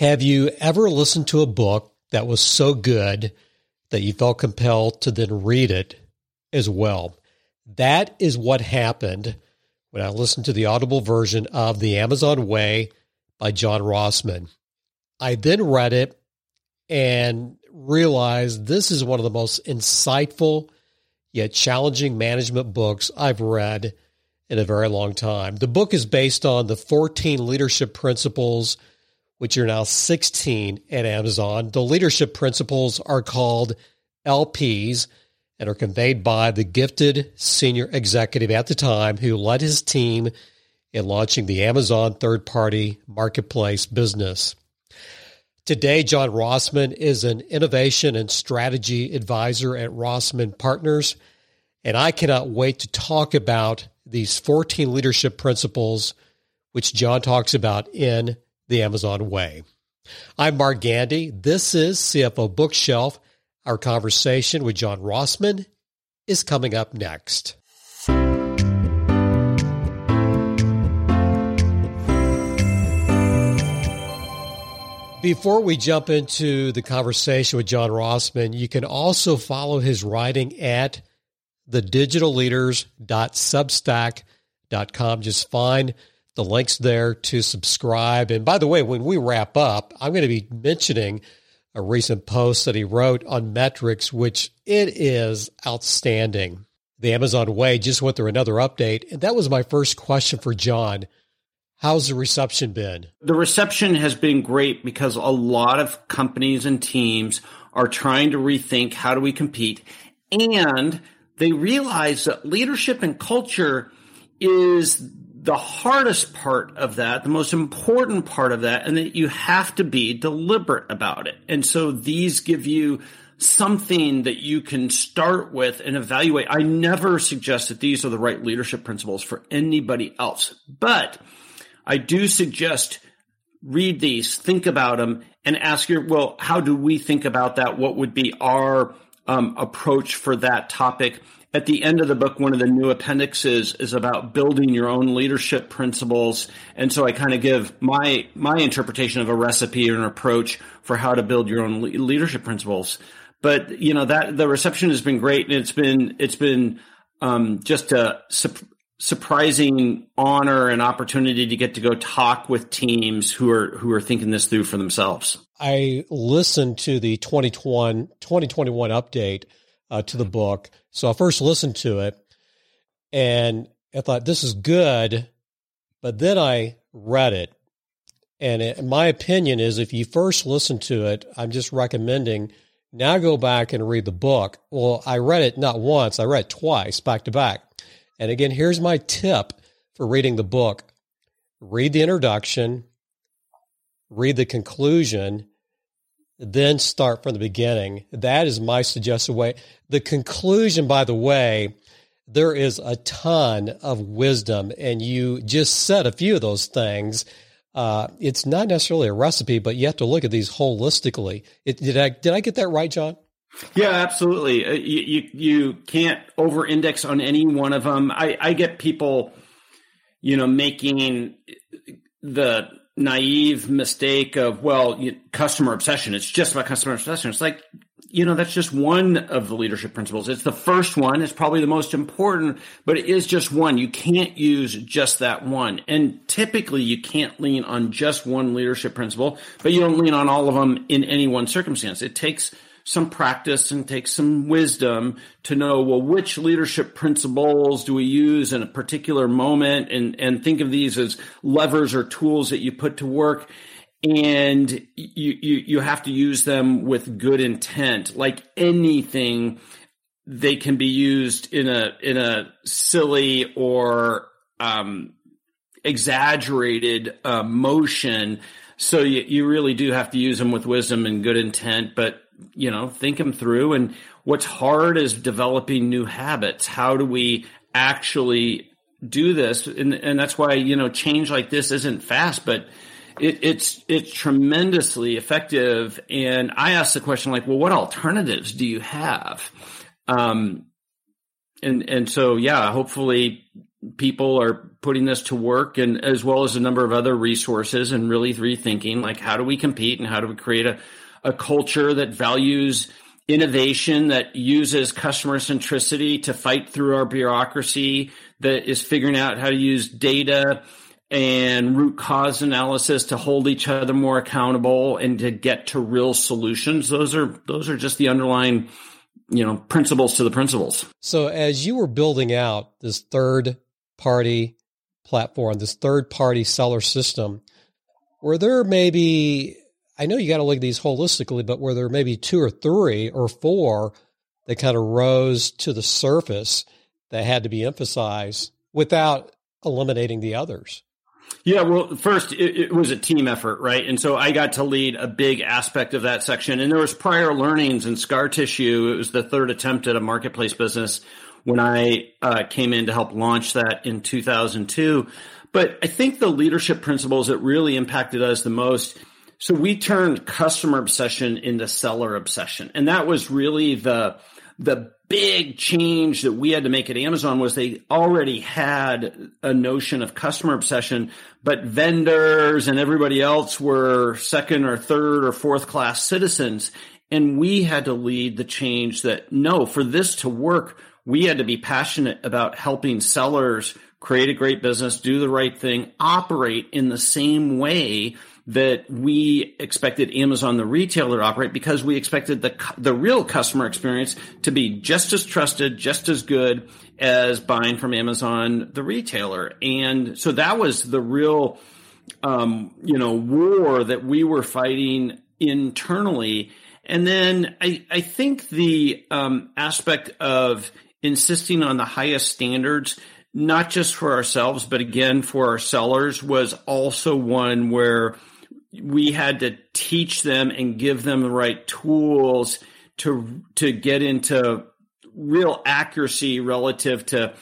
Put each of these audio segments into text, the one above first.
Have you ever listened to a book that was so good that you felt compelled to then read it as well? That is what happened when I listened to the audible version of The Amazon Way by John Rossman. I then read it and realized this is one of the most insightful yet challenging management books I've read in a very long time. The book is based on the 14 leadership principles which are now 16 at Amazon. The leadership principles are called LPs and are conveyed by the gifted senior executive at the time who led his team in launching the Amazon third party marketplace business. Today, John Rossman is an innovation and strategy advisor at Rossman Partners, and I cannot wait to talk about these 14 leadership principles, which John talks about in the Amazon way. I'm Mark Gandy. This is CFO Bookshelf. Our conversation with John Rossman is coming up next. Before we jump into the conversation with John Rossman, you can also follow his writing at thedigitalleaders.substack.com. Just find the links there to subscribe. And by the way, when we wrap up, I'm going to be mentioning a recent post that he wrote on metrics, which it is outstanding. The Amazon Way just went through another update. And that was my first question for John. How's the reception been? The reception has been great because a lot of companies and teams are trying to rethink how do we compete. And they realize that leadership and culture is the hardest part of that, the most important part of that, and that you have to be deliberate about it. And so these give you something that you can start with and evaluate. I never suggest that these are the right leadership principles for anybody else, but I do suggest read these, think about them, and ask your, well, how do we think about that? What would be our um, approach for that topic? At the end of the book, one of the new appendixes is about building your own leadership principles. And so I kind of give my, my interpretation of a recipe or an approach for how to build your own leadership principles. But, you know, that the reception has been great and it's been, it's been, um, just a su- surprising honor and opportunity to get to go talk with teams who are, who are thinking this through for themselves. I listened to the 2021, 2021 update uh, to the book. So I first listened to it and I thought, this is good. But then I read it. And it, my opinion is if you first listen to it, I'm just recommending now go back and read the book. Well, I read it not once, I read twice back to back. And again, here's my tip for reading the book read the introduction, read the conclusion, then start from the beginning. That is my suggested way. The conclusion, by the way, there is a ton of wisdom, and you just said a few of those things. Uh, it's not necessarily a recipe, but you have to look at these holistically. It, did I did I get that right, John? Yeah, absolutely. Uh, you, you, you can't over index on any one of them. I, I get people, you know, making the naive mistake of well customer obsession. It's just about customer obsession. It's like you know that's just one of the leadership principles. It's the first one. It's probably the most important but it is just one. You can't use just that one. And typically you can't lean on just one leadership principle but you don't lean on all of them in any one circumstance. It takes some practice and take some wisdom to know, well, which leadership principles do we use in a particular moment and, and think of these as levers or tools that you put to work. And you, you, you have to use them with good intent. Like anything, they can be used in a, in a silly or, um, exaggerated uh, motion. So you, you really do have to use them with wisdom and good intent, but you know, think them through. And what's hard is developing new habits. How do we actually do this? And, and that's why, you know, change like this isn't fast, but it, it's, it's tremendously effective. And I ask the question like, well, what alternatives do you have? Um, and, and so, yeah, hopefully people are putting this to work and as well as a number of other resources and really rethinking like how do we compete and how do we create a, a culture that values innovation that uses customer centricity to fight through our bureaucracy that is figuring out how to use data and root cause analysis to hold each other more accountable and to get to real solutions. Those are those are just the underlying you know principles to the principles. So as you were building out this third party platform this third party seller system were there maybe i know you got to look at these holistically but were there maybe two or three or four that kind of rose to the surface that had to be emphasized without eliminating the others yeah, well, first it, it, was a team effort, right? And so I got to lead a big aspect of that section. And there was prior learnings in scar tissue. It was the third attempt at a marketplace business when I uh, came in to help launch that in 2002. But I think the leadership principles that really impacted us the most. So we turned customer obsession into seller obsession, and that was really the the big change that we had to make at Amazon was they already had a notion of customer obsession, but vendors and everybody else were second or third or fourth class citizens. And we had to lead the change that no, for this to work, we had to be passionate about helping sellers create a great business, do the right thing, operate in the same way that we expected Amazon, the retailer, to operate because we expected the the real customer experience to be just as trusted, just as good as buying from Amazon, the retailer. And so that was the real, um, you know, war that we were fighting internally. And then I, I think the um, aspect of insisting on the highest standards not just for ourselves, but again for our sellers was also one where we had to teach them and give them the right tools to to get into real accuracy relative to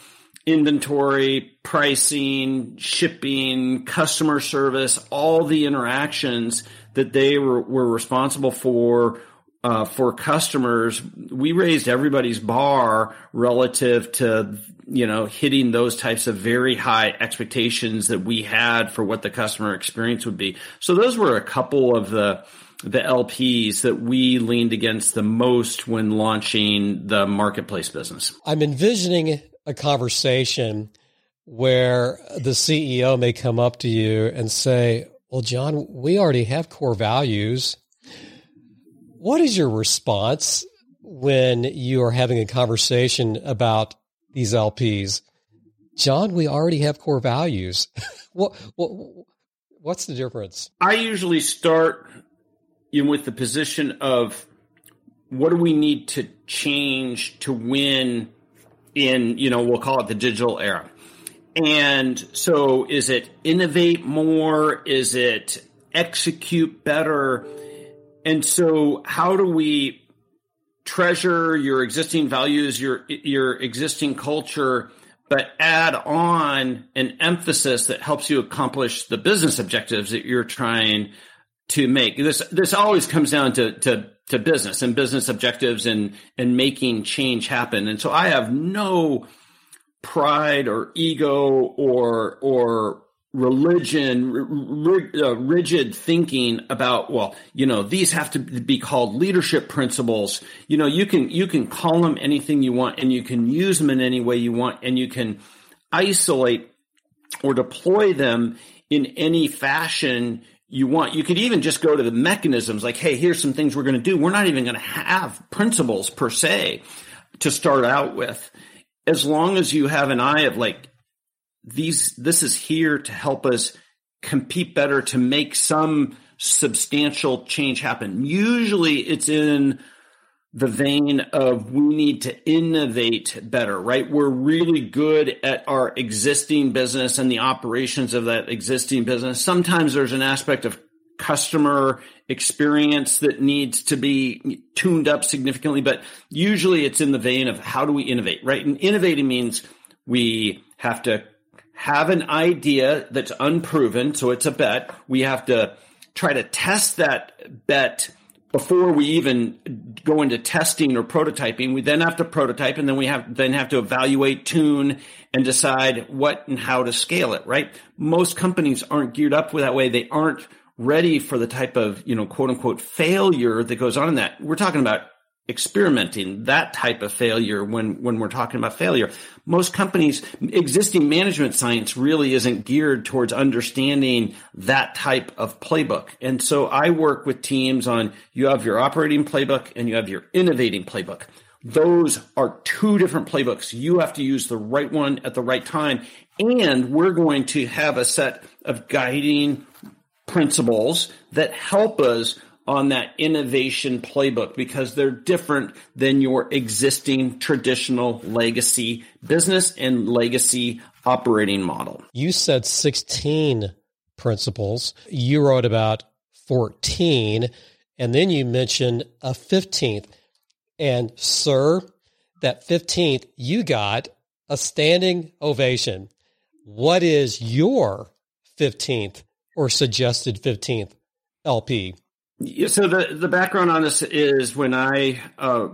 inventory, pricing, shipping, customer service, all the interactions that they were, were responsible for uh, for customers. We raised everybody's bar relative to you know, hitting those types of very high expectations that we had for what the customer experience would be. So those were a couple of the the LPs that we leaned against the most when launching the marketplace business. I'm envisioning a conversation where the CEO may come up to you and say, "Well, John, we already have core values." What is your response when you are having a conversation about these LPs. John, we already have core values. what, what, what's the difference? I usually start with the position of what do we need to change to win in, you know, we'll call it the digital era. And so is it innovate more? Is it execute better? And so how do we treasure your existing values, your your existing culture, but add on an emphasis that helps you accomplish the business objectives that you're trying to make. This this always comes down to to to business and business objectives and and making change happen. And so I have no pride or ego or or religion, uh, rigid thinking about, well, you know, these have to be called leadership principles. You know, you can, you can call them anything you want and you can use them in any way you want and you can isolate or deploy them in any fashion you want. You could even just go to the mechanisms like, hey, here's some things we're going to do. We're not even going to have principles per se to start out with. As long as you have an eye of like, these this is here to help us compete better to make some substantial change happen. Usually it's in the vein of we need to innovate better, right? We're really good at our existing business and the operations of that existing business. Sometimes there's an aspect of customer experience that needs to be tuned up significantly, but usually it's in the vein of how do we innovate, right? And innovating means we have to have an idea that's unproven, so it's a bet. We have to try to test that bet before we even go into testing or prototyping, we then have to prototype and then we have then have to evaluate, tune, and decide what and how to scale it, right? Most companies aren't geared up with that way. They aren't ready for the type of, you know, quote unquote failure that goes on in that. We're talking about experimenting that type of failure when when we're talking about failure. Most companies existing management science really isn't geared towards understanding that type of playbook. And so i work with teams on you have your operating playbook and you have your innovating playbook. Those are two different playbooks. You have to use the right one at the right time. And we're going to have a set of guiding principles that help us on that innovation playbook because they're different than your existing traditional legacy business and legacy operating model. You said 16 principles. You wrote about 14, and then you mentioned a 15th. And, sir, that 15th, you got a standing ovation. What is your 15th or suggested 15th LP? So the, the background on this is when I uh,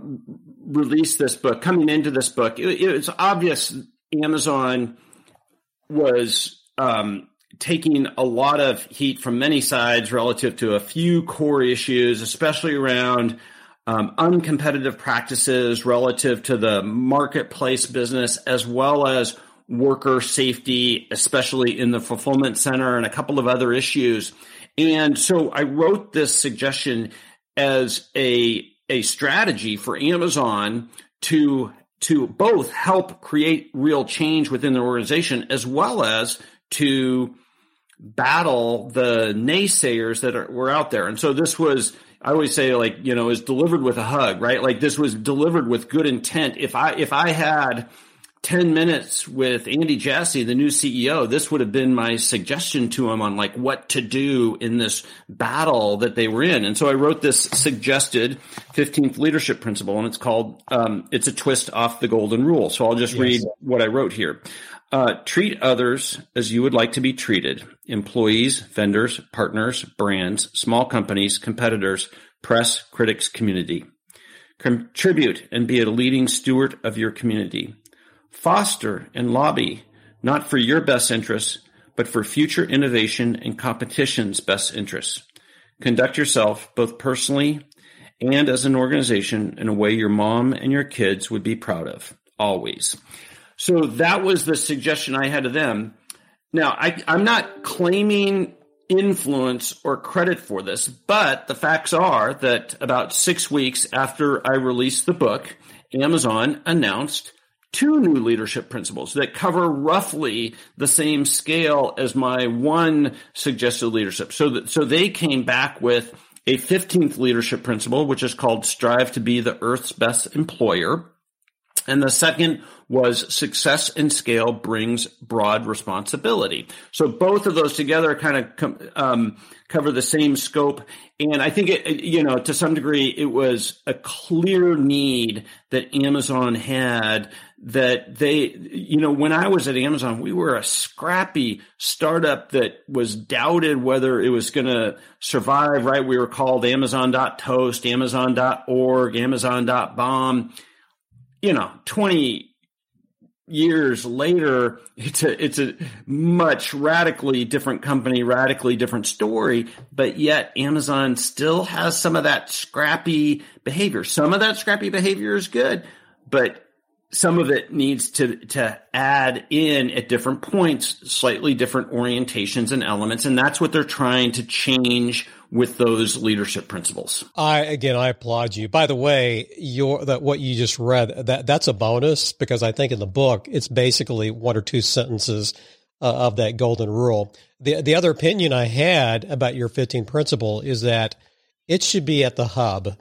released this book, coming into this book, it, it's obvious Amazon was um, taking a lot of heat from many sides relative to a few core issues, especially around um, uncompetitive practices relative to the marketplace business, as well as worker safety, especially in the fulfillment center, and a couple of other issues. And so I wrote this suggestion as a, a strategy for Amazon to, to both help create real change within the organization as well as to battle the naysayers that are, were out there. And so this was, I always say like, you know, is delivered with a hug, right? Like this was delivered with good intent. If I, if I had, 10 minutes with Andy Jassy, the new CEO, this would have been my suggestion to him on like what to do in this battle that they were in. And so I wrote this suggested 15th leadership principle and it's called, um, it's a twist off the golden rule. So I'll just yes. read what I wrote here. Uh, treat others as you would like to be treated. Employees, vendors, partners, brands, small companies, competitors, press, critics, community. Contribute and be a leading steward of your community Foster and lobby not for your best interests, but for future innovation and competition's best interests. Conduct yourself both personally and as an organization in a way your mom and your kids would be proud of, always. So that was the suggestion I had to them. Now, I, I'm not claiming influence or credit for this, but the facts are that about six weeks after I released the book, Amazon announced two new leadership principles that cover roughly the same scale as my one suggested leadership. So that, so they came back with a 15th leadership principle, which is called strive to be the earth's best employer. And the second was success and scale brings broad responsibility. So both of those together kind of um, cover the same scope. And I think it, you know, to some degree, it was a clear need that Amazon had that they, you know, when I was at Amazon, we were a scrappy startup that was doubted whether it was going to survive, right? We were called Amazon.toast, Amazon.org, Amazon.bomb. You know, 20 years later, it's a, it's a much radically different company, radically different story, but yet Amazon still has some of that scrappy behavior. Some of that scrappy behavior is good, but some of it needs to to add in at different points slightly different orientations and elements and that's what they're trying to change with those leadership principles. I again i applaud you. By the way your that what you just read that that's a bonus because i think in the book it's basically one or two sentences uh, of that golden rule. The the other opinion i had about your 15 principle is that it should be at the hub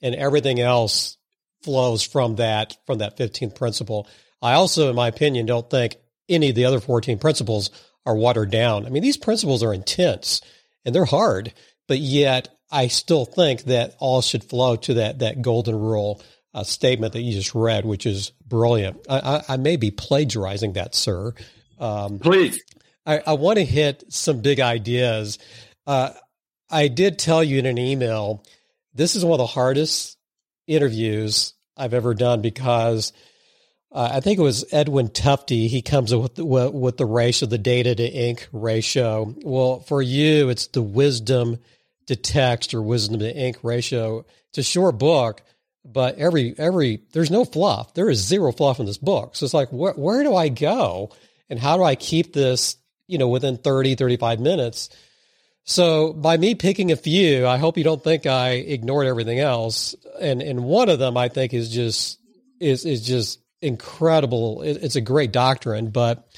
and everything else flows from that from that 15th principle. I also, in my opinion, don't think any of the other 14 principles are watered down. I mean, these principles are intense and they're hard, but yet I still think that all should flow to that that golden rule uh, statement that you just read, which is brilliant. I, I, I may be plagiarizing that, sir. Um, Please. I, I want to hit some big ideas. Uh, I did tell you in an email this is one of the hardest interviews I've ever done because uh, I think it was Edwin Tufte. He comes up with the, with the ratio, the data to ink ratio. Well, for you, it's the wisdom to text or wisdom to ink ratio. It's a short book, but every every there's no fluff. There is zero fluff in this book. So it's like, where where do I go, and how do I keep this, you know, within 30, 35 minutes? So by me picking a few, I hope you don't think I ignored everything else. And and one of them I think is just is is just incredible. It, it's a great doctrine, but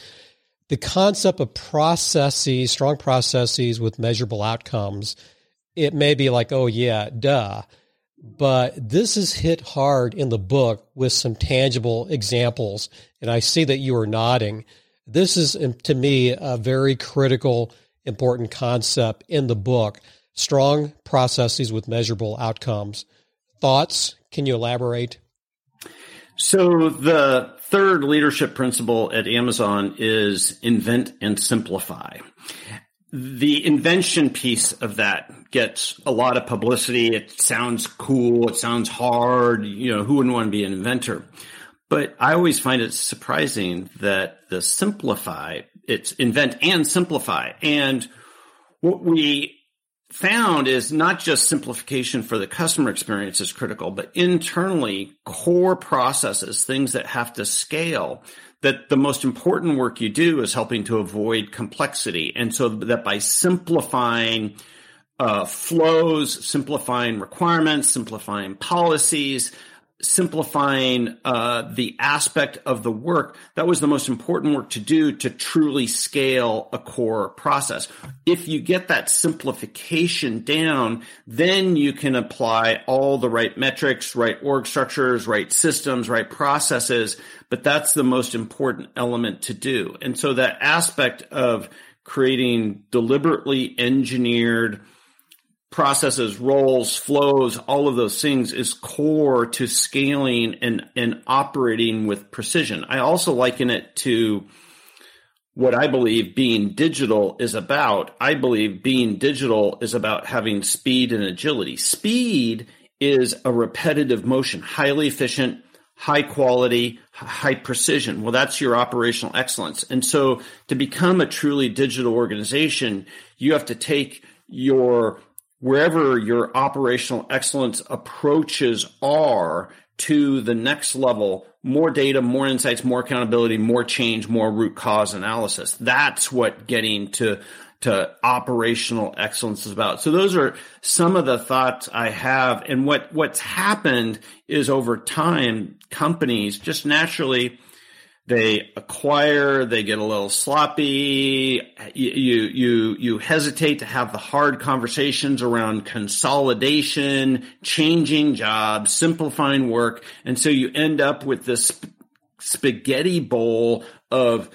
the concept of processes, strong processes with measurable outcomes, it may be like, oh yeah, duh. But this is hit hard in the book with some tangible examples. And I see that you are nodding. This is, to me, a very critical, important concept in the book. Strong processes with measurable outcomes. Thoughts? Can you elaborate? So the third leadership principle at Amazon is invent and simplify. The invention piece of that gets a lot of publicity. It sounds cool. It sounds hard. You know, who wouldn't want to be an inventor? But I always find it surprising that the simplify, it's invent and simplify. And what we found is not just simplification for the customer experience is critical, but internally core processes, things that have to scale that the most important work you do is helping to avoid complexity. And so that by simplifying uh, flows, simplifying requirements, simplifying policies, simplifying uh, the aspect of the work that was the most important work to do to truly scale a core process. If you get that simplification down then you can apply all the right metrics right org structures right systems right processes but that's the most important element to do. And so that aspect of creating deliberately engineered processes, roles, flows, all of those things is core to scaling and, and operating with precision. I also liken it to what I believe being digital is about. I believe being digital is about having speed and agility. Speed is a repetitive motion, highly efficient, high quality, high precision. Well, that's your operational excellence. And so to become a truly digital organization, you have to take your wherever your operational excellence approaches are to the next level, more data, more insights, more accountability, more change, more root cause analysis. That's what getting to to operational excellence is about. So those are some of the thoughts I have. And what, what's happened is over time, companies just naturally they acquire, they get a little sloppy. You, you, you hesitate to have the hard conversations around consolidation, changing jobs, simplifying work. And so you end up with this spaghetti bowl of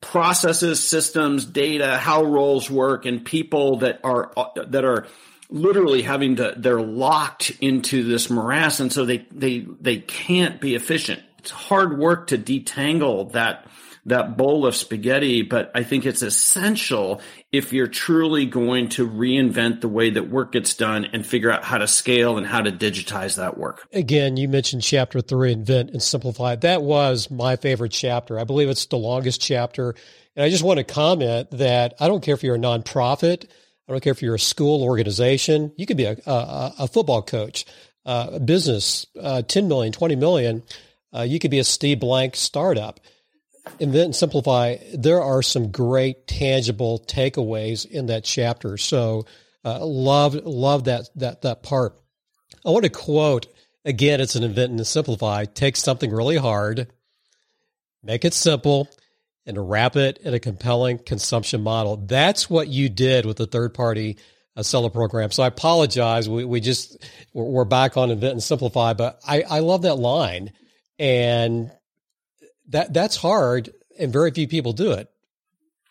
processes, systems, data, how roles work and people that are, that are literally having to, they're locked into this morass. And so they, they, they can't be efficient it's hard work to detangle that that bowl of spaghetti, but I think it's essential if you're truly going to reinvent the way that work gets done and figure out how to scale and how to digitize that work. Again, you mentioned chapter three, invent and simplify. That was my favorite chapter. I believe it's the longest chapter. And I just want to comment that I don't care if you're a nonprofit. I don't care if you're a school organization. You could be a, a, a football coach, uh, a business, uh, 10 million, 20 million uh, you could be a Steve Blank startup. Invent and simplify. There are some great tangible takeaways in that chapter. So, uh, love love that that that part. I want to quote again. It's an invent and simplify. Take something really hard, make it simple, and wrap it in a compelling consumption model. That's what you did with the third party uh, seller program. So I apologize. We, we just we're, we're back on invent and simplify, but I, I love that line and that that's hard, and very few people do it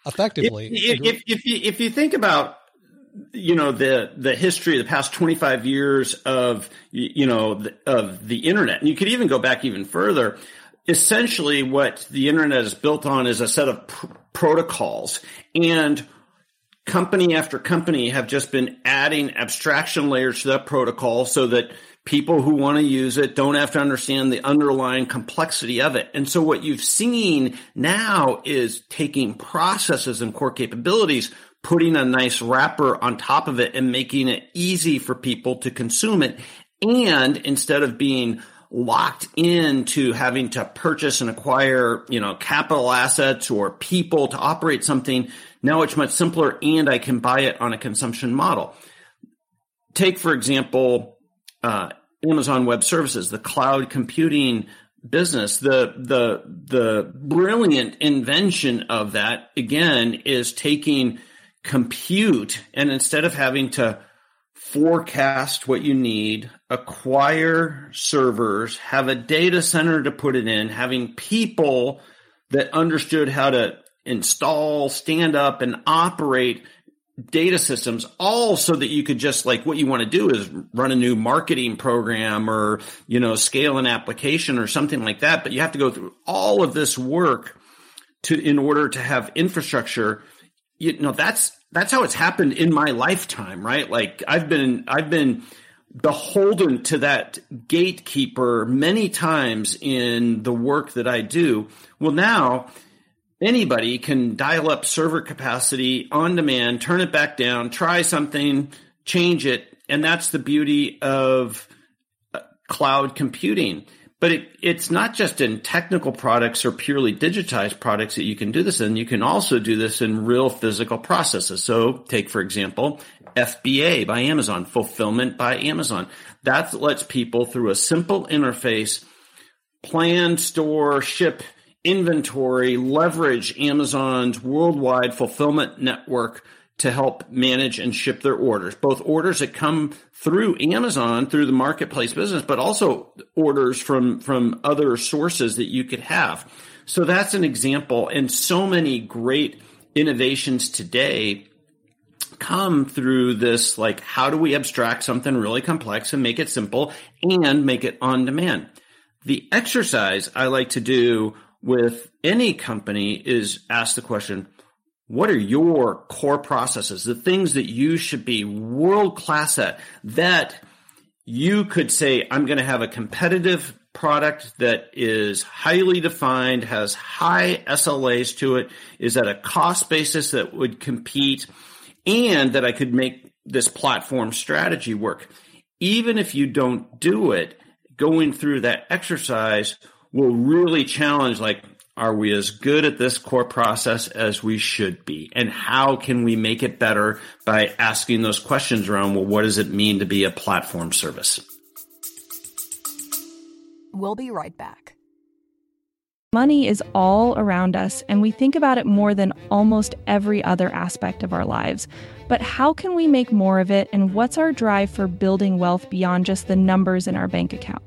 effectively. If, if, if, you, if you think about you know the the history of the past 25 years of you know the, of the internet and you could even go back even further essentially what the internet is built on is a set of pr- protocols and company after company have just been adding abstraction layers to that protocol so that people who want to use it don't have to understand the underlying complexity of it. And so what you've seen now is taking processes and core capabilities, putting a nice wrapper on top of it and making it easy for people to consume it. And instead of being locked into having to purchase and acquire, you know, capital assets or people to operate something, now it's much simpler and I can buy it on a consumption model. Take, for example, uh, Amazon Web Services, the cloud computing business. The the the brilliant invention of that again is taking compute and instead of having to forecast what you need, acquire servers, have a data center to put it in, having people that understood how to install, stand up and operate data systems all so that you could just like what you want to do is run a new marketing program or you know scale an application or something like that but you have to go through all of this work to in order to have infrastructure. You know that's that's how it's happened in my lifetime right? Like i've been i've been beholden to that gatekeeper many times in the work that i do. Well now anybody can dial up server capacity on demand, turn it back down, try something, change it. And that's the beauty of uh, cloud computing. But it, it's not just in technical products or purely digitized products that you can do this in. You can also do this in real physical processes. So take, for example, FBA by Amazon, fulfillment by Amazon. That lets people through a simple interface plan, store, ship inventory, leverage Amazon's worldwide fulfillment network to help manage and ship their orders, both orders that come through Amazon through the marketplace business, but also orders from, from other sources that you could have. So that's an example. And so many great innovations today come through this, like, how do we abstract something really complex and make it simple and make it on demand? The exercise I like to do with any company is ask the question, what are your core processes, the things that you should be world class at that you could say, I'm going to have a competitive product that is highly defined, has high SLAs to it, is at a cost basis that would compete, and that I could make this platform strategy work. Even if you don't do it, going through that exercise will really challenge like are we as good at this core process as we should be? And how can we make it better by asking those questions around, well, what does it mean to be a platform service? We'll be right back. Money is all around us, and we think about it more than almost every other aspect of our lives. But how can we make more of it, and what's our drive for building wealth beyond just the numbers in our bank account?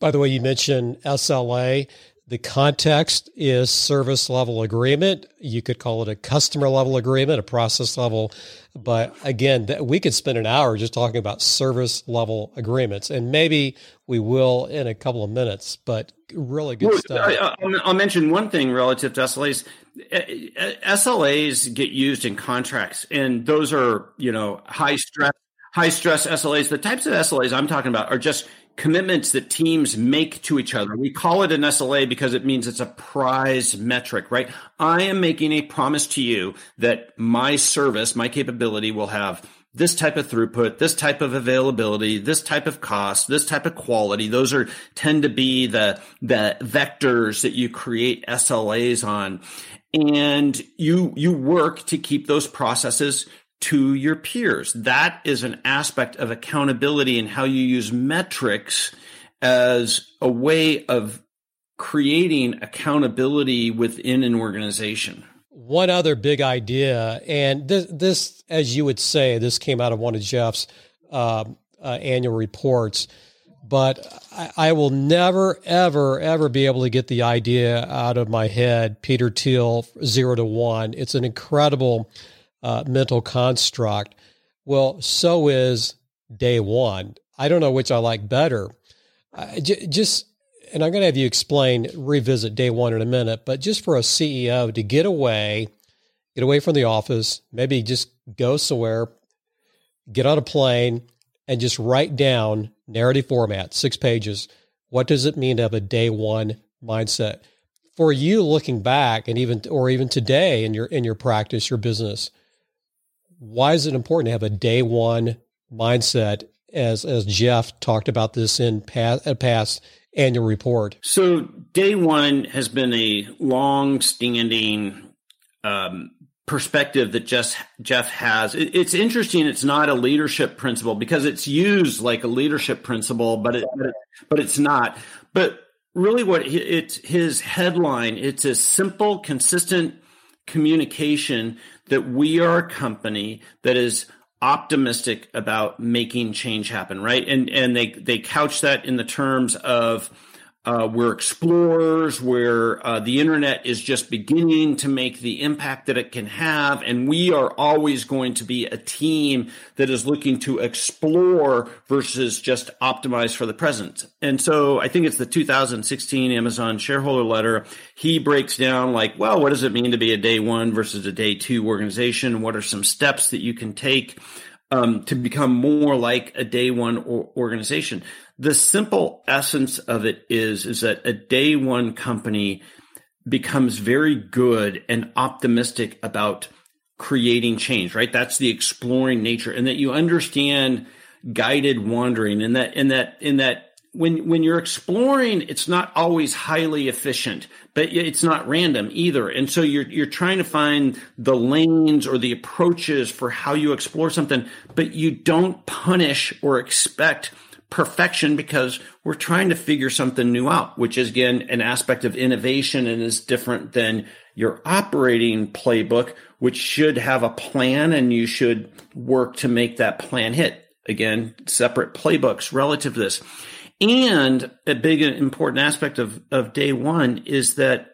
By the way, you mentioned SLA. The context is service level agreement. You could call it a customer level agreement, a process level. But again, we could spend an hour just talking about service level agreements, and maybe we will in a couple of minutes. But really good well, stuff. I, will mention one thing relative to SLAs. Eh, eh, SLAs get used in contracts, and those are you know high stress high stress SLAs. The types of SLAs I'm talking about are just commitments that teams make to each other. We call it an SLA because it means it's a prize metric, right? I am making a promise to you that my service, my capability will have this type of throughput, this type of availability, this type of cost, this type of quality. Those are tend to be the, the vectors that you create SLAs on. And you, you work to keep those processes to your peers. That is an aspect of accountability and how you use metrics as a way of creating accountability within an organization. one other big idea, and this, this, as you would say, this came out of one of Jeff's uh, uh, annual reports. But I, I, will never, ever, ever be able to get the idea out of my head. Peter Thiel, zero to one. It's an incredible uh, mental construct. Well, so is day one. I don't know which I like better. J- just and I'm going to have you explain, revisit day one in a minute, but just for a CEO to get away, get away from the office, maybe just go somewhere, get on a plane, and just write down narrative format, six pages. What does it mean to have a day one mindset? For you looking back and even or even today in your in your practice, your business, why is it important to have a day one mindset as as Jeff talked about this in past, past annual report? So, day one has been a long standing um, perspective that just Jeff has. It, it's interesting. It's not a leadership principle because it's used like a leadership principle, but it, but it's not. But really, what it's his headline. It's a simple, consistent communication that we are a company that is optimistic about making change happen, right? And and they they couch that in the terms of uh, we're explorers, where uh, the internet is just beginning to make the impact that it can have. And we are always going to be a team that is looking to explore versus just optimize for the present. And so I think it's the 2016 Amazon shareholder letter. He breaks down like, well, what does it mean to be a day one versus a day two organization? What are some steps that you can take? Um, to become more like a day one organization the simple essence of it is is that a day one company becomes very good and optimistic about creating change right? That's the exploring nature and that you understand guided wandering and that in that in that when when you're exploring it's not always highly efficient but it's not random either. And so you're you're trying to find the lanes or the approaches for how you explore something but you don't punish or expect perfection because we're trying to figure something new out, which is again an aspect of innovation and is different than your operating playbook, which should have a plan and you should work to make that plan hit. Again, separate playbooks relative to this. And a big important aspect of, of day one is that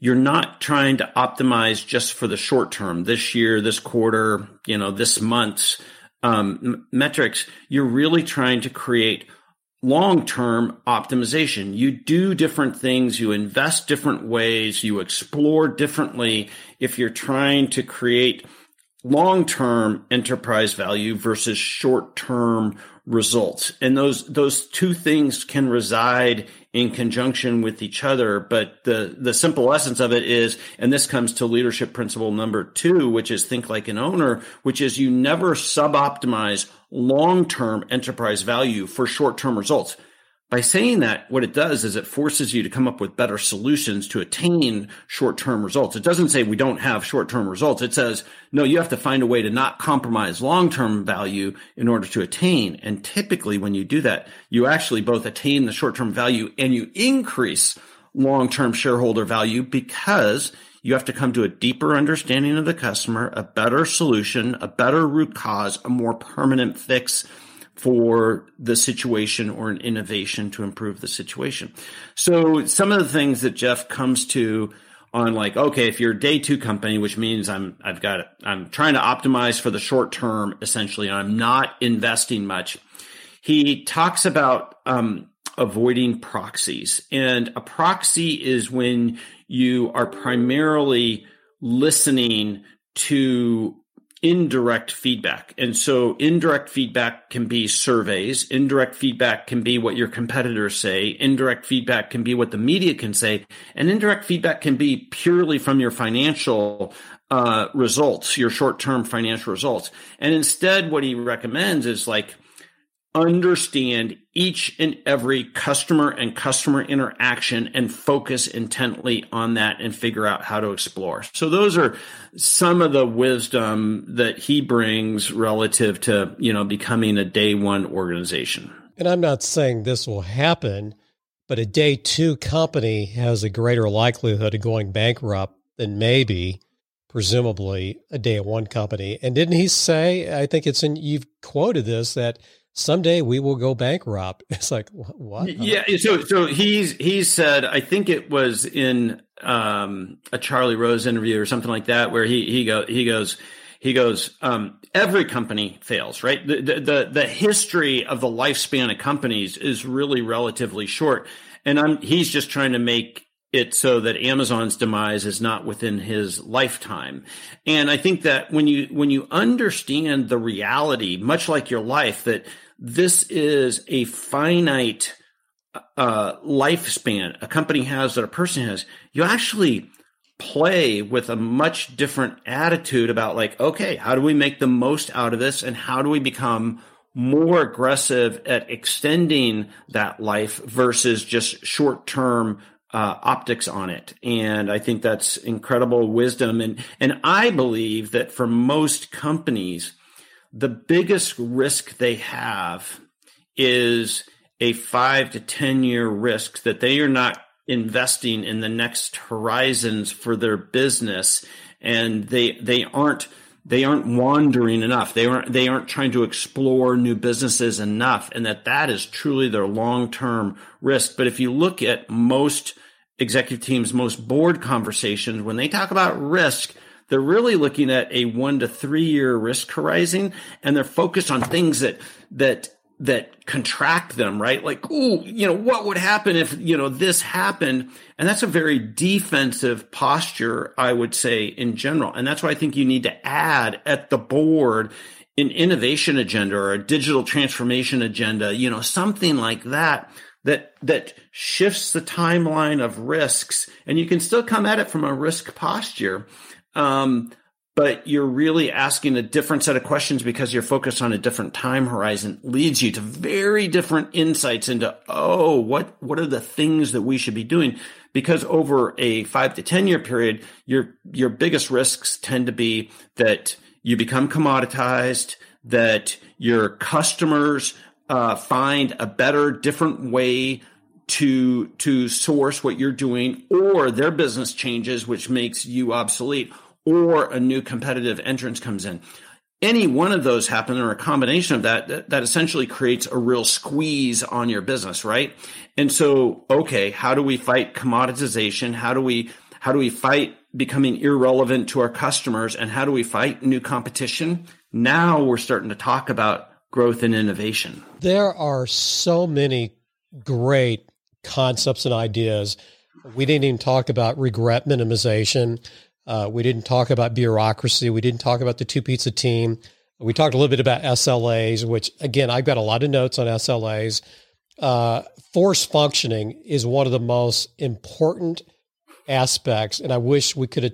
you're not trying to optimize just for the short term, this year, this quarter, you know, this month um, metrics, you're really trying to create long term optimization. You do different things, you invest different ways, you explore differently if you're trying to create long term enterprise value versus short term results. And those those two things can reside in conjunction with each other. But the, the simple essence of it is, and this comes to leadership principle number two, which is think like an owner, which is you never suboptimize long-term enterprise value for short-term results. By saying that, what it does is it forces you to come up with better solutions to attain short term results. It doesn't say we don't have short term results. It says, no, you have to find a way to not compromise long term value in order to attain. And typically, when you do that, you actually both attain the short term value and you increase long term shareholder value because you have to come to a deeper understanding of the customer, a better solution, a better root cause, a more permanent fix for the situation or an innovation to improve the situation. So some of the things that Jeff comes to on like, okay, if you're a day two company, which means I'm, I've got, I'm trying to optimize for the short term, essentially, and I'm not investing much. He talks about, um, avoiding proxies and a proxy is when you are primarily listening to indirect feedback. And so indirect feedback can be surveys. Indirect feedback can be what your competitors say. Indirect feedback can be what the media can say. And indirect feedback can be purely from your financial uh, results, your short term financial results. And instead, what he recommends is like, understand each and every customer and customer interaction and focus intently on that and figure out how to explore. So those are some of the wisdom that he brings relative to, you know, becoming a day one organization. And I'm not saying this will happen, but a day two company has a greater likelihood of going bankrupt than maybe, presumably, a day one company. And didn't he say, I think it's in, you've quoted this, that someday we will go bankrupt. It's like, what? Yeah. So, so he's, he said, I think it was in um, a Charlie Rose interview or something like that, where he, he go, he goes, he goes, um, every company fails, right? The, the, the history of the lifespan of companies is really relatively short. And I'm, he's just trying to make it so that Amazon's demise is not within his lifetime. And I think that when you, when you understand the reality, much like your life, that this is a finite, uh, lifespan a company has that a person has, you actually play with a much different attitude about like, okay, how do we make the most out of this? And how do we become more aggressive at extending that life versus just short term uh, optics on it. And I think that's incredible wisdom. And, and I believe that for most companies, the biggest risk they have is a five to 10 year risk that they are not investing in the next horizons for their business. And they they aren't they aren't wandering enough. They aren't they aren't trying to explore new businesses enough and that that is truly their long-term risk. But if you look at most executive teams most board conversations when they talk about risk they're really looking at a 1 to 3 year risk horizon and they're focused on things that that that contract them, right? Like, ooh, you know, what would happen if, you know, this happened? And that's a very defensive posture, I would say, in general. And that's why I think you need to add at the board an innovation agenda or a digital transformation agenda, you know, something like that that that shifts the timeline of risks and you can still come at it from a risk posture um, but you're really asking a different set of questions because you're focused on a different time horizon leads you to very different insights into oh what what are the things that we should be doing? Because over a 5 to 10 year period your your biggest risks tend to be that you become commoditized that your customers uh, find a better different way to to source what you're doing or their business changes which makes you obsolete or a new competitive entrance comes in. Any one of those happen or a combination of that, that, that essentially creates a real squeeze on your business, right? And so, okay, how do we fight commoditization? How do we how do we fight becoming irrelevant to our customers and how do we fight new competition? Now we're starting to talk about growth and innovation. There are so many great concepts and ideas. We didn't even talk about regret minimization. Uh, we didn't talk about bureaucracy. We didn't talk about the two pizza team. We talked a little bit about SLAs, which again, I've got a lot of notes on SLAs. Uh, force functioning is one of the most important aspects, and I wish we could have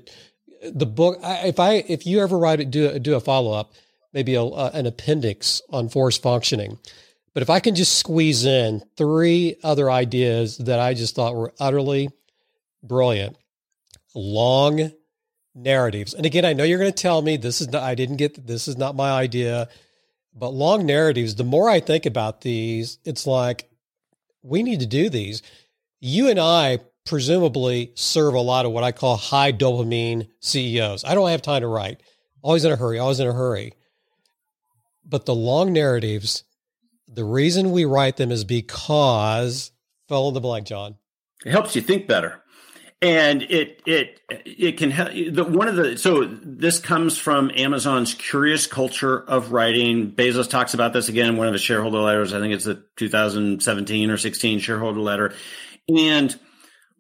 the book. If I if you ever write it, do do a follow up, maybe a, uh, an appendix on force functioning. But if I can just squeeze in three other ideas that I just thought were utterly brilliant, long narratives. And again, I know you're going to tell me this is not, I didn't get, this is not my idea, but long narratives, the more I think about these, it's like, we need to do these. You and I presumably serve a lot of what I call high dopamine CEOs. I don't have time to write. Always in a hurry, always in a hurry. But the long narratives, the reason we write them is because fill in the blank, John. It helps you think better and it it it can help the one of the so this comes from amazon's curious culture of writing. Bezos talks about this again in one of the shareholder letters. I think it's the 2017 or 16 shareholder letter. And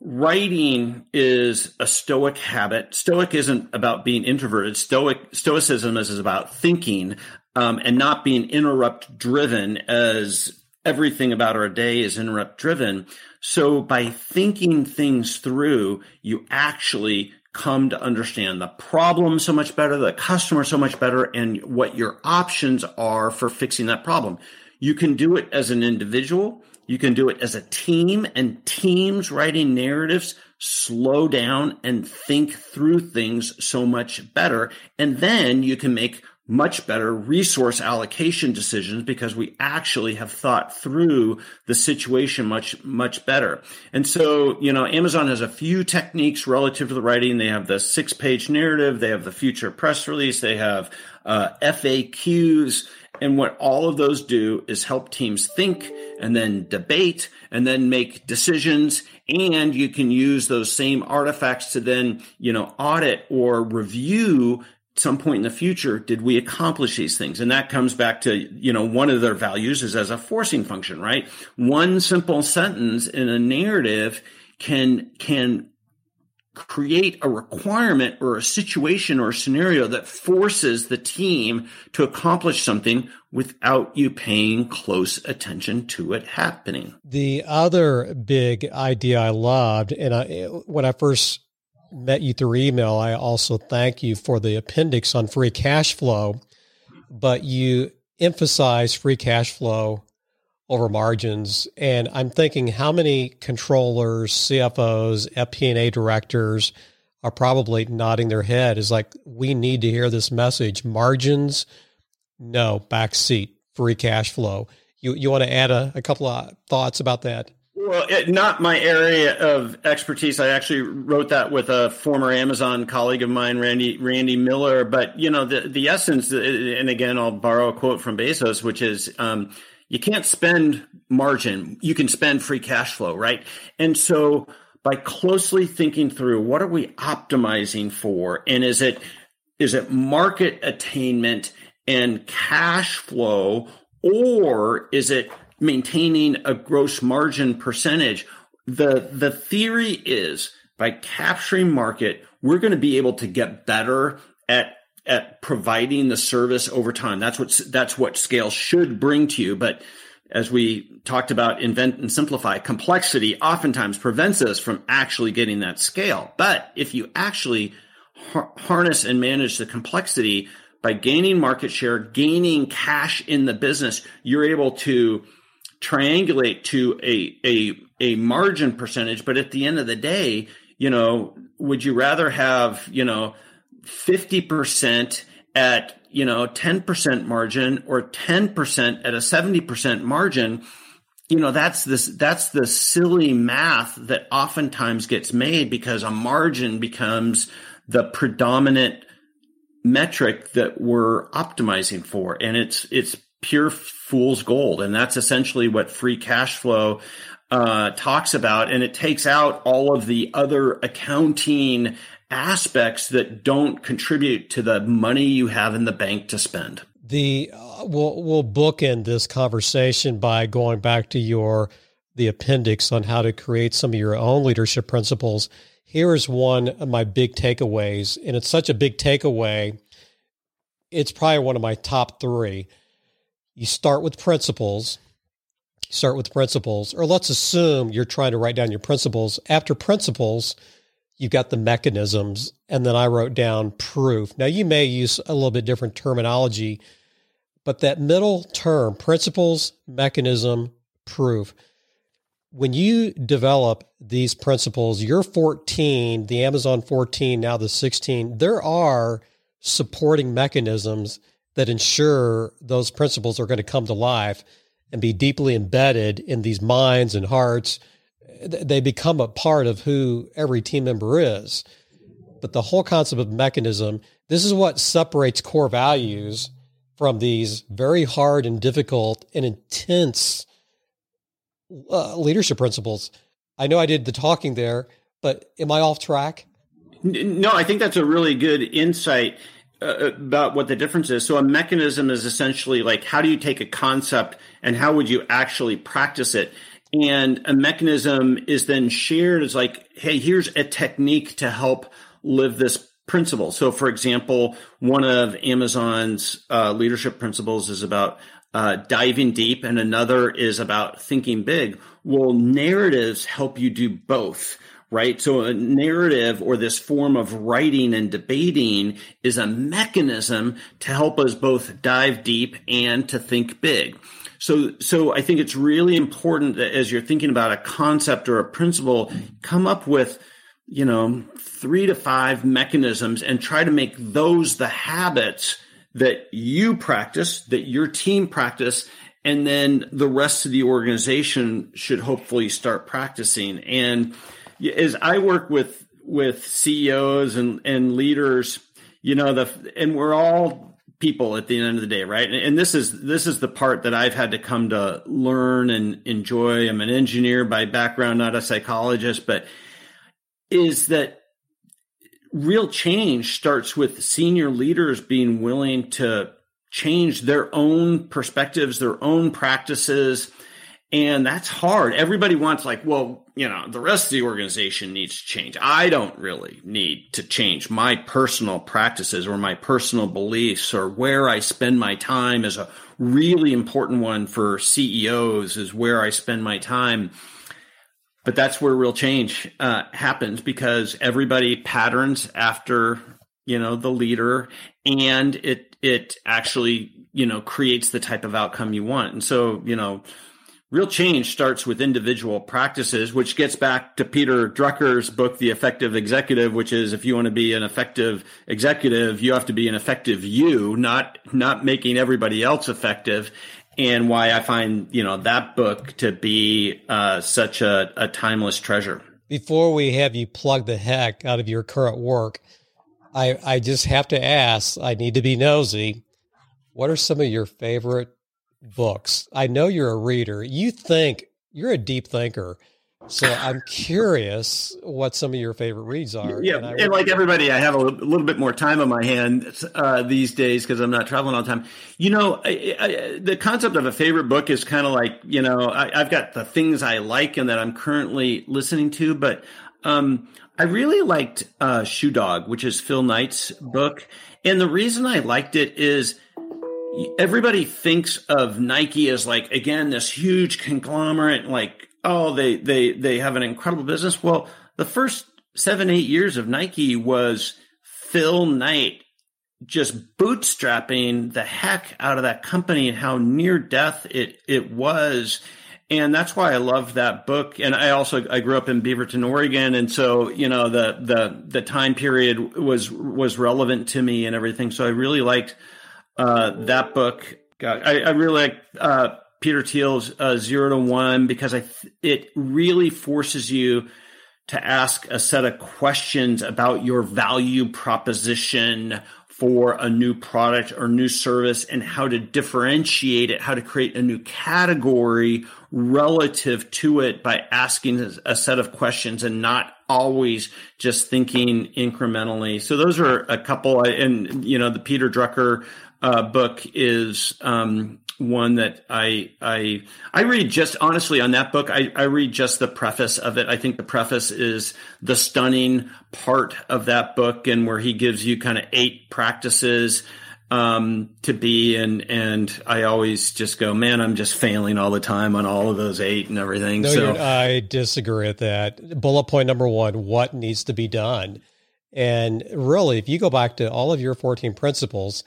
writing is a stoic habit. Stoic isn't about being introverted. Stoic stoicism is, is about thinking um, and not being interrupt driven as everything about our day is interrupt driven so by thinking things through, you actually come to understand the problem so much better, the customer so much better, and what your options are for fixing that problem. You can do it as an individual. You can do it as a team and teams writing narratives slow down and think through things so much better. And then you can make much better resource allocation decisions because we actually have thought through the situation much, much better. And so, you know, Amazon has a few techniques relative to the writing. They have the six page narrative. They have the future press release. They have uh, FAQs. And what all of those do is help teams think and then debate and then make decisions. And you can use those same artifacts to then, you know, audit or review some point in the future did we accomplish these things and that comes back to you know one of their values is as a forcing function right one simple sentence in a narrative can can create a requirement or a situation or a scenario that forces the team to accomplish something without you paying close attention to it happening. The other big idea I loved, and I, when I first met you through email, I also thank you for the appendix on free cash flow, but you emphasize free cash flow over margins. And I'm thinking how many controllers, CFOs, FP&A directors are probably nodding their head is like, we need to hear this message. Margins, no, backseat, free cash flow. You, you want to add a, a couple of thoughts about that? Well, it, not my area of expertise. I actually wrote that with a former Amazon colleague of mine, Randy Randy Miller. But you know, the the essence, and again, I'll borrow a quote from Bezos, which is, um, "You can't spend margin; you can spend free cash flow." Right, and so by closely thinking through what are we optimizing for, and is it is it market attainment and cash flow, or is it maintaining a gross margin percentage. The, the theory is by capturing market, we're going to be able to get better at at providing the service over time. That's what that's what scale should bring to you. But as we talked about, invent and simplify, complexity oftentimes prevents us from actually getting that scale. But if you actually har- harness and manage the complexity by gaining market share, gaining cash in the business, you're able to triangulate to a a a margin percentage but at the end of the day you know would you rather have you know 50% at you know 10% margin or 10% at a 70% margin? You know that's this that's the silly math that oftentimes gets made because a margin becomes the predominant metric that we're optimizing for. And it's it's pure fool's gold. And that's essentially what free cash flow uh, talks about. And it takes out all of the other accounting aspects that don't contribute to the money you have in the bank to spend. The uh, we'll we'll bookend this conversation by going back to your the appendix on how to create some of your own leadership principles. Here is one of my big takeaways, and it's such a big takeaway. It's probably one of my top three you start with principles. Start with principles, or let's assume you're trying to write down your principles. After principles, you've got the mechanisms, and then I wrote down proof. Now, you may use a little bit different terminology, but that middle term, principles, mechanism, proof, when you develop these principles, your 14, the Amazon 14, now the 16, there are supporting mechanisms that ensure those principles are going to come to life and be deeply embedded in these minds and hearts. They become a part of who every team member is. But the whole concept of mechanism, this is what separates core values from these very hard and difficult and intense uh, leadership principles. I know I did the talking there, but am I off track? No, I think that's a really good insight uh, about what the difference is. So a mechanism is essentially like how do you take a concept and how would you actually practice it? And a mechanism is then shared as like, hey, here's a technique to help live this principle. So, for example, one of Amazon's uh, leadership principles is about uh, diving deep, and another is about thinking big. Well, narratives help you do both right? So a narrative or this form of writing and debating is a mechanism to help us both dive deep and to think big. So, so I think it's really important that as you're thinking about a concept or a principle, come up with, you know, three to five mechanisms and try to make those the habits that you practice, that your team practice, and then the rest of the organization should hopefully start practicing. And as I work with with CEOs and and leaders, you know the and we're all people at the end of the day, right? And, this is this is the part that I've had to come to learn and enjoy. I'm an engineer by background, not a psychologist, but is that real change starts with senior leaders being willing to change their own perspectives, their own practices. And that's hard. Everybody wants like, well, you know, the rest of the organization needs to change. I don't really need to change my personal practices or my personal beliefs or where I spend my time is a really important one for CEOs is where I spend my time. But that's where real change uh, happens because everybody patterns after you know the leader and it it actually you know creates the type of outcome you want and so you know real change starts with individual practices which gets back to peter drucker's book the effective executive which is if you want to be an effective executive you have to be an effective you not not making everybody else effective and why i find you know that book to be uh, such a, a timeless treasure before we have you plug the heck out of your current work I, I just have to ask, I need to be nosy. What are some of your favorite books? I know you're a reader. You think you're a deep thinker. So I'm curious what some of your favorite reads are. Yeah, and, and like everybody, I have a little bit more time on my hands uh, these days because I'm not traveling all the time. You know, I, I, the concept of a favorite book is kind of like you know I, have got the things I like and that I'm currently listening to, but um, I really liked uh, Shoe Dog, which is Phil Knight's book. And the reason I liked it is everybody thinks of Nike as like, again, this huge conglomerate, like, oh, they, they, they have an incredible business. Well, the first seven, eight years of Nike was Phil Knight just bootstrapping the heck out of that company and how near death it, it was and that's why I love that book. And I also I grew up in Beaverton, Oregon, and so you know the the the time period was was relevant to me and everything. So I really liked uh, that book. I, I really like uh, Peter Thiel's uh, Zero to One because I th- it really forces you to ask a set of questions about your value proposition for a new product or new service and how to differentiate it, how to create a new category relative to it by asking a set of questions and not always just thinking incrementally. So those are a couple, and you know, the Peter Drucker uh, book is um, one that I I I read just honestly on that book. I, I read just the preface of it. I think the preface is the stunning part of that book, and where he gives you kind of eight practices um, to be and and I always just go, man, I'm just failing all the time on all of those eight and everything. No, so I disagree with that. Bullet point number one: what needs to be done, and really, if you go back to all of your 14 principles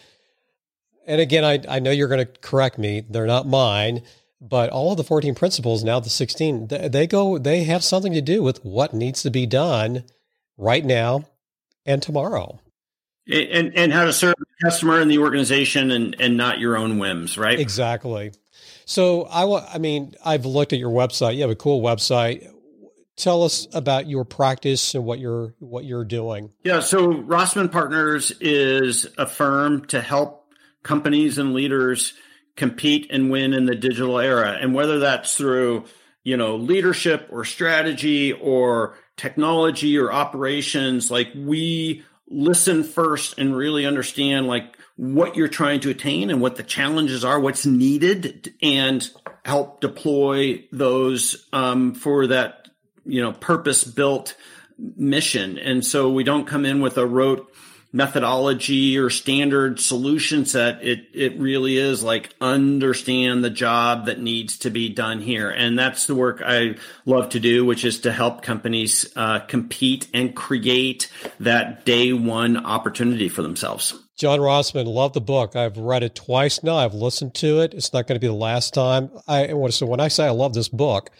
and again, I, I know you're going to correct me. They're not mine, but all of the 14 principles, now the 16, they go, they have something to do with what needs to be done right now and tomorrow. And, and how to serve the customer and the organization and, and not your own whims, right? Exactly. So I, I mean, I've looked at your website. You have a cool website tell us about your practice and what you're what you're doing. Yeah, so Rossman Partners is a firm to help companies and leaders compete and win in the digital era. And whether that's through, you know, leadership or strategy or technology or operations, like we listen first and really understand like what you're trying to attain and what the challenges are, what's needed, and help deploy those um, for that, you know, purpose built mission. And so we don't come in with a rote methodology or standard solution set. It it really is like understand the job that needs to be done here, and that's the work I love to do, which is to help companies uh, compete and create that day one opportunity for themselves. John Rossman, love the book. I've read it twice now. I've listened to it. It's not going to be the last time. I want to so when I say I love this book,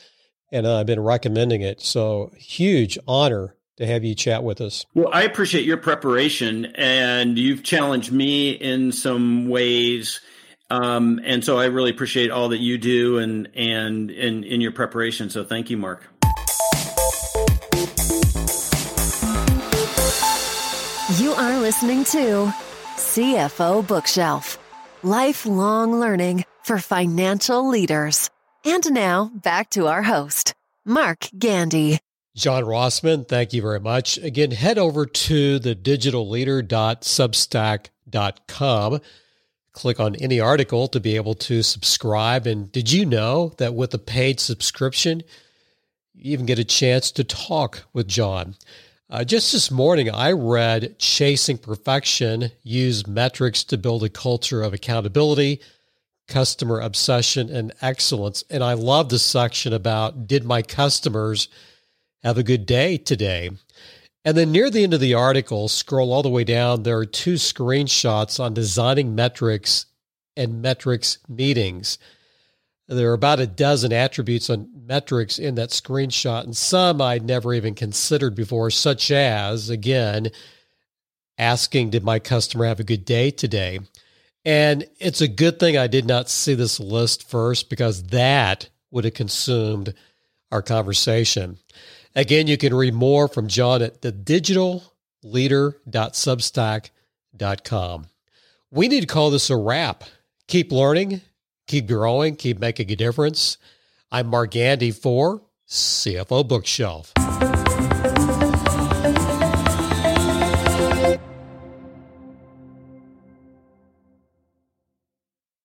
and I've been recommending it, so huge honor to have you chat with us. Well, I appreciate your preparation, and you've challenged me in some ways. Um, and so I really appreciate all that you do and and in in your preparation. So thank you, Mark. You are listening to CFO Bookshelf Lifelong Learning for Financial Leaders. And now back to our host, Mark Gandy. John Rossman, thank you very much. Again, head over to the digitalleader.substack.com. Click on any article to be able to subscribe. And did you know that with a paid subscription, you even get a chance to talk with John? Uh, just this morning, I read Chasing Perfection Use Metrics to Build a Culture of Accountability, Customer Obsession, and Excellence. And I love the section about Did my customers have a good day today? And then near the end of the article, scroll all the way down, there are two screenshots on designing metrics and metrics meetings. There are about a dozen attributes on metrics in that screenshot, and some I'd never even considered before, such as, again, asking, Did my customer have a good day today? And it's a good thing I did not see this list first because that would have consumed our conversation. Again, you can read more from John at the digitalleader.substack.com. We need to call this a wrap. Keep learning keep growing, keep making a difference. I'm Mark Gandy for CFO Bookshelf.